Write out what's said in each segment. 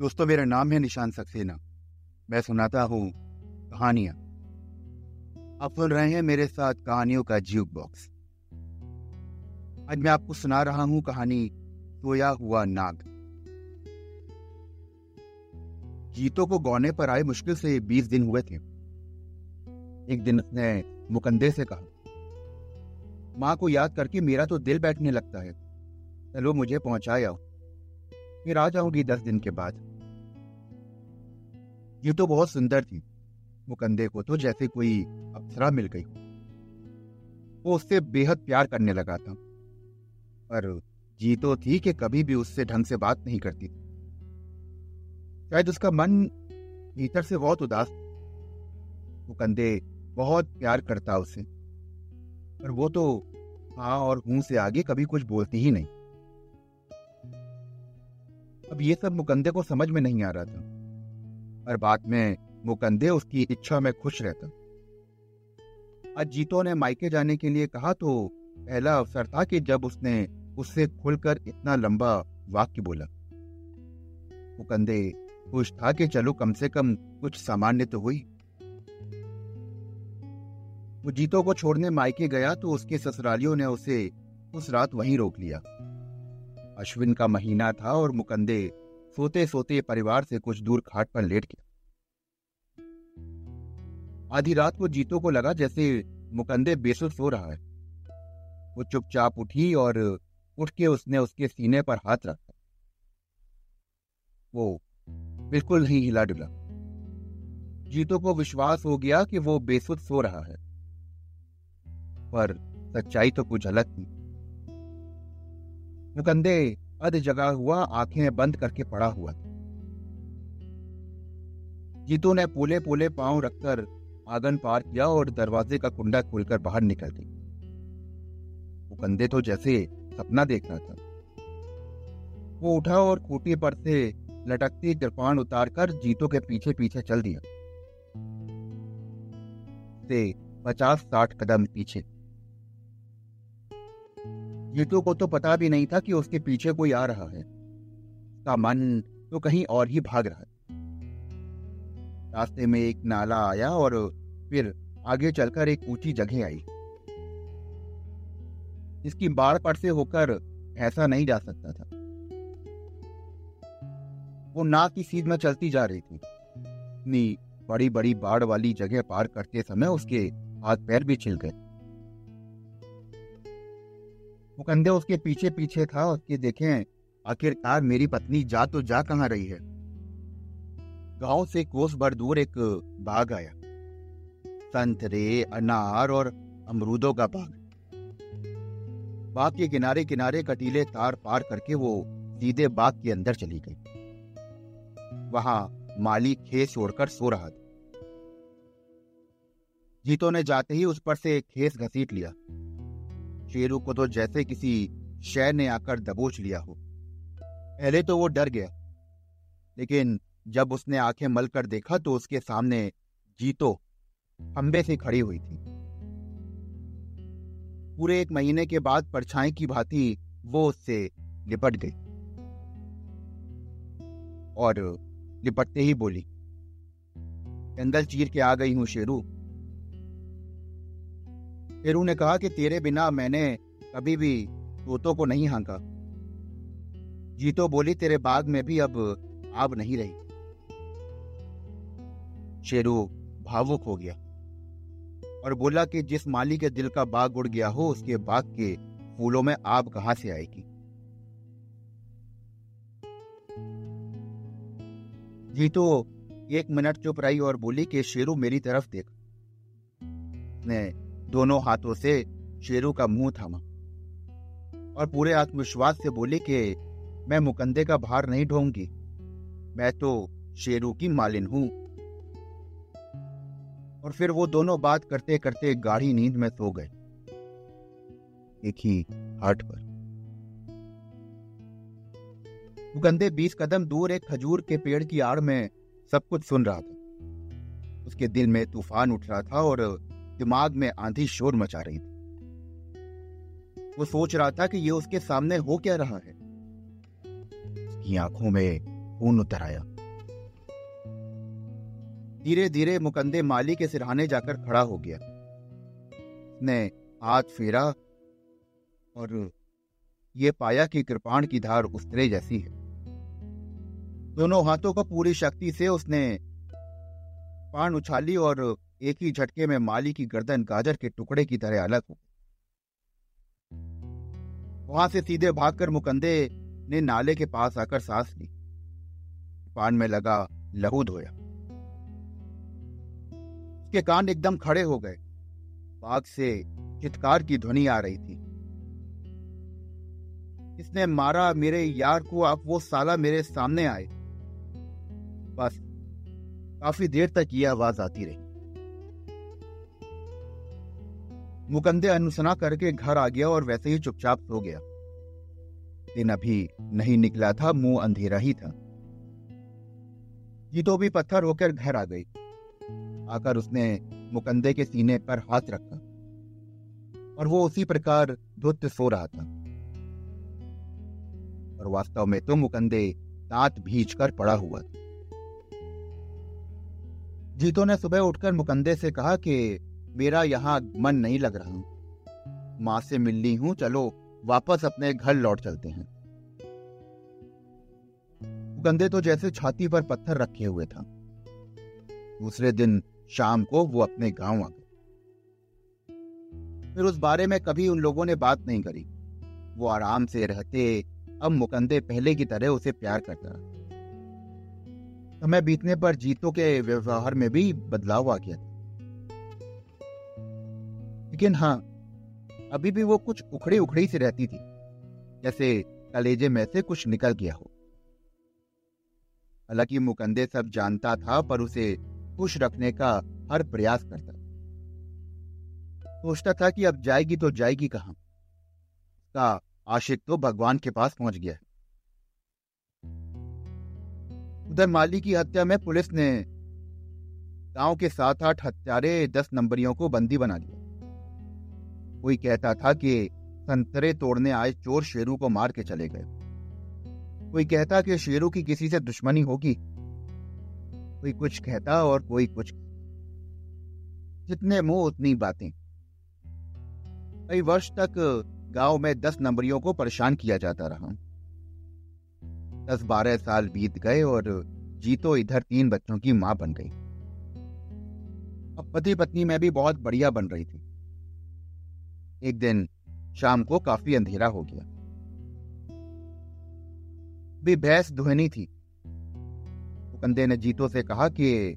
दोस्तों, मेरा नाम है निशान सक्सेना। मैं सुनाता हूँ कहानियाँ। आप सुन रहे हैं मेरे साथ कहानियों का ज्यूक बॉक्स आज मैं आपको सुना रहा हूँ कहानी सोया हुआ नाग। जीतों को गौने पर आए मुश्किल से बीस दिन हुए थे। एक दिन उसने मुकंदे से कहा, माँ को याद करके मेरा तो दिल बैठने लगता है। चलो मुझे पहुँचाया फिर आ जाऊँगी दस दिन के बाद। ये तो बहुत सुंदर थी, मुकंदे को तो जैसे कोई अप्सरा मिल गई वो उससे बेहद प्यार करने लगा था, पर जी तो थी कि कभी भी उससे ढंग से बात नहीं करती थी। शायद उसका मन भीतर से बहुत उदास मुकंदे बहुत प्यार करता उसे, पर वो तो हाँ और हूँ से आगे कभी कुछ बोलती ही नहीं। अब ये सब मुकंदे को समझ में नहीं आ रहा था। और बाद में मुकंदे उसकी इच्छा में खुश रहता। आज जीतो ने मायके जाने के लिए कहा तो पहला अवसर था कि जब उसने उससे खुलकर इतना लंबा वाक्य बोला। मुकंदे खुश था कि चलो कम से कम कुछ सामान्य तो हुई। वो जीतो को छोड़ने मायके गया तो उसके ससुरालियों ने उसे उस रात वहीं रोक लिया। अश्विन का महीना था और मुकंदे सोते सोते परिवार से कुछ दूर खाट पर लेट गया। आधी रात को जीतो को लगा जैसे मुकंदे बेसुध सो रहा है। वो चुपचाप उठी और उठ के उसने उसके सीने पर हाथ रखा। वो बिल्कुल नहीं हिला डुला। जीतो को विश्वास हो गया कि वो बेसुध सो रहा है। पर सच्चाई तो कुछ अलग थी। मुकंदे अध जगा हुआ आँखें बंद करके पड़ा हुआ था। जीतू ने पोले पोले पाँव रखकर आँगन पार किया और दरवाजे का कुंडा खोलकर बाहर निकल गई। वो कंधे तो जैसे सपना देख रहा था। वो उठा और खूटी पर से लटकती कृपाण उतारकर जीतो के पीछे पीछे चल दिया। से पचास साठ कदम पीछे। जीतू को तो पता भी नहीं था कि उसके पीछे कोई आ रहा है। उसका मन तो कहीं और ही भाग रहा है। रास्ते में एक नाला आया और फिर आगे चलकर एक ऊँची जगह आई। जिसकी बाढ़ पर से होकर ऐसा नहीं जा सकता था। वो नाक की सीध में चलती जा रही थी। इतनी बड़ी बड़ी बाढ़ वाली जगह पार करते समय उसके हाथ पैर भी छिल गए। मुकंदे उसके पीछे पीछे था, उसके देखें, आखिरकार मेरी पत्नी जा तो जा कहाँ रही है? गाँव से कोस भर दूर एक बाग आया। संतरे अनार और अमरूदों का बाग। बाग के किनारे किनारे कटीले तार पार करके वो सीधे बाग के अंदर चली गई। वहाँ माली खेस छोड़कर सो रहा था। जीतो ने जाते ही उस पर से खेस घसीट लिया। शेरू को तो जैसे किसी शय ने आकर दबोच लिया हो। पहले तो वो डर गया, लेकिन जब उसने आँखें मलकर देखा तो उसके सामने जीतो खंबे से खड़ी हुई थी। पूरे एक महीने के बाद परछाई की भांति वो उससे लिपट गई और लिपटते ही बोली, जंगल चीर के आ गई हूँ शेरू। शेरू ने कहा कि तेरे बिना मैंने कभी भी तोतों को नहीं हाँका। जीतो बोली, तेरे बाग में भी अब आब नहीं रही। शेरू भावुक हो गया और बोला कि जिस माली के दिल का बाग उड़ गया हो, उसके बाग के फूलों में आब कहाँ से आएगी? जीतो एक मिनट चुप रही और बोली कि शेरू मेरी तरफ़ देख। ने दोनों हाथों से शेरू का मुँह थामा और पूरे आत्मविश्वास से बोली कि मैं मुकंदे का भार नहीं ढोंगी, मैं तो शेरू की मालिन हूँ। और फिर वो दोनों बात करते करते गाढ़ी नींद में सो गए, एक ही हाट पर। मुकंदे बीस कदम दूर एक खजूर के पेड़ की आड़ में सब कुछ सुन रहा था। उसके दिल में तूफ़ान उठ रहा था और दिमाग में आंधी शोर मचा रही थी। वो सोच रहा था कि ये उसके सामने हो क्या रहा है। उसकी आँखों में खून उतर आया। धीरे धीरे मुकंदे माली के सिरहाने जाकर खड़ा हो गया। ने हाथ फेरा और ये पाया कि कृपाण की धार उस्तरे जैसी है। दोनों हाथों को पूरी शक्ति से उसने पान उछाली और एक ही झटके में माली की गर्दन गाजर के टुकड़े की तरह अलग हो वहाँ से सीधे भागकर मुकंदे ने नाले के पास आकर सांस ली। पान में लगा लहू धोया। उसके कान एकदम खड़े हो गए। बाग से चित्कार की ध्वनि आ रही थी। इसने मारा मेरे यार को? अब वो साला मेरे सामने आए। बस, काफ़ी देर तक ये आवाज़ आती रही। मुकंदे अनुसना करके घर आ गया और वैसे ही चुपचाप सो गया। दिन अभी नहीं निकला था, मुँह अंधेरा ही था। जीतो भी पत्थर होकर घर आ गई। आकर उसने मुकंदे के सीने पर हाथ रखा और वो उसी प्रकार धुत सो रहा था। और वास्तव में तो मुकंदे दांत भीज कर पड़ा हुआ था। जीतो ने सुबह उठकर मुकंदे से कहा कि मेरा यहाँ मन नहीं लग रहा। माँ से मिलनी हूँ, चलो, वापस अपने घर लौट चलते हैं। मुकंदे तो जैसे छाती पर पत्थर रखे हुए था। दूसरे दिन शाम को वो अपने गाँव आ गए। फिर उस बारे में कभी उन लोगों ने बात नहीं करी। वो आराम से रहते, अब मुकंदे पहले की तरह उसे प्यार करता समय बीतने पर जीतों के व्यवहार में भी बदलाव आ गया था। लेकिन हाँ अभी भी वो कुछ उखड़ी उखड़ी से रहती थी, जैसे कलेजे में से कुछ निकल गया हो। हालाँकि मुकंदे सब जानता था, पर उसे खुश रखने का हर प्रयास करता सोचता था कि अब जाएगी तो जाएगी कहाँ? का आशिक तो भगवान के पास पहुँच गया उधर माली की हत्या में पुलिस ने गाँव के सात आठ हत्यारे दस नंबरियों को बंदी बना लिया। कोई कहता था कि संतरे तोड़ने आए चोर शेरू को मार के चले गए। कोई कहता कि शेरू की किसी से दुश्मनी होगी। कोई कुछ कहता और कोई कुछ जितने मुँह उतनी बातें। कई वर्ष तक गाँव में दस नंबरियों को परेशान किया जाता रहा। दस बारह साल बीत गए और जीतो इधर तीन बच्चों की माँ बन गई। अब पति पत्नी में भी बहुत बढ़िया बन रही थी। एक दिन शाम को काफ़ी अंधेरा हो गया। भी भैंस दुहनी थी। कंधे ने जीतो से कहा कि,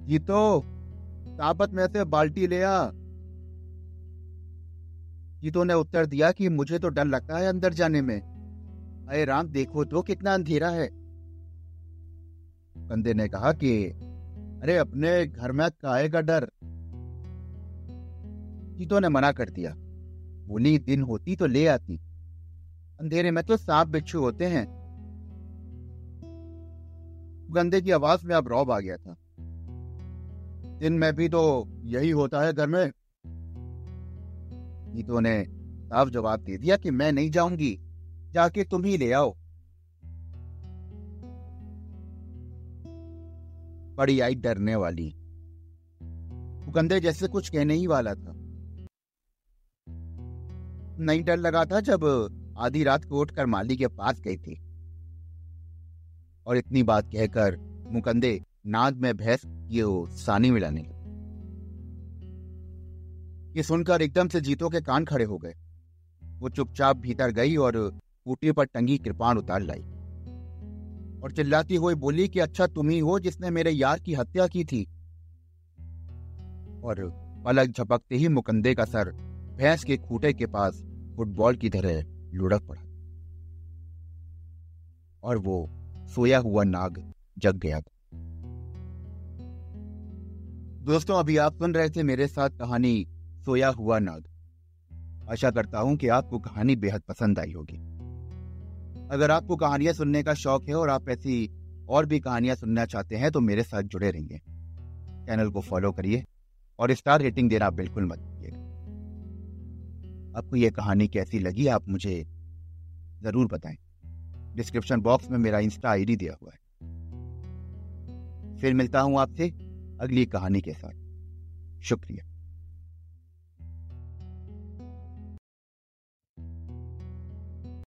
जीतो, ताबत में से बाल्टी ले आ। जीतो ने उत्तर दिया कि, मुझे तो डर लगता है अंदर जाने में। अरे राम, देखो तो कितना अंधेरा है। कंधे ने कहा कि, अरे, अपने घर में काहे का डर। जीतो ने मना कर दिया। बोली दिन होती तो ले आती। अंधेरे में तो सांप बिच्छू होते हैं। गंदे की आवाज़ में अब रौब आ गया था। दिन में भी तो यही होता है घर में। नीतो ने साफ़ जवाब दे दिया कि मैं नहीं जाऊँगी। जाके तुम ही ले आओ। बड़ी आई डरने वाली। मुकंदे जैसे कुछ कहने ही वाला था। नहीं डर लगा था जब आधी रात को उठकर माली के पास गई थी। और इतनी बात कहकर मुकंदे नाद में भैंस ये सानी मिलाने ये सुनकर एकदम से जीतो के कान खड़े हो गए। वो चुपचाप भीतर गई और कूटी पर टंगी कृपाण उतार लाई। और चिल्लाती हुई बोली कि अच्छा तुम ही हो जिसने मेरे यार की हत्या की थी। और पलक झपकते ही मुकंदे का सर भैंस के खूटे के पास फुटबॉल की तरह लुढ़क पड़ा। और वो सोया हुआ नाग जग गया था। दोस्तों, अभी आप सुन रहे थे मेरे साथ कहानी सोया हुआ नाग। आशा करता हूँ कि आपको कहानी बेहद पसंद आई होगी। अगर आपको कहानियाँ सुनने का शौक है और आप ऐसी और भी कहानियाँ सुनना चाहते हैं तो मेरे साथ जुड़े रहिए। चैनल को फॉलो करिए और स्टार रेटिंग देना बिल्कुल मत। आपको यह कहानी कैसी लगी, आप मुझे ज़रूर बताएँ। डिस्क्रिप्शन बॉक्स में मेरा इंस्टा आईडी दिया हुआ है। फिर मिलता हूँ आपसे अगली कहानी के साथ। शुक्रिया।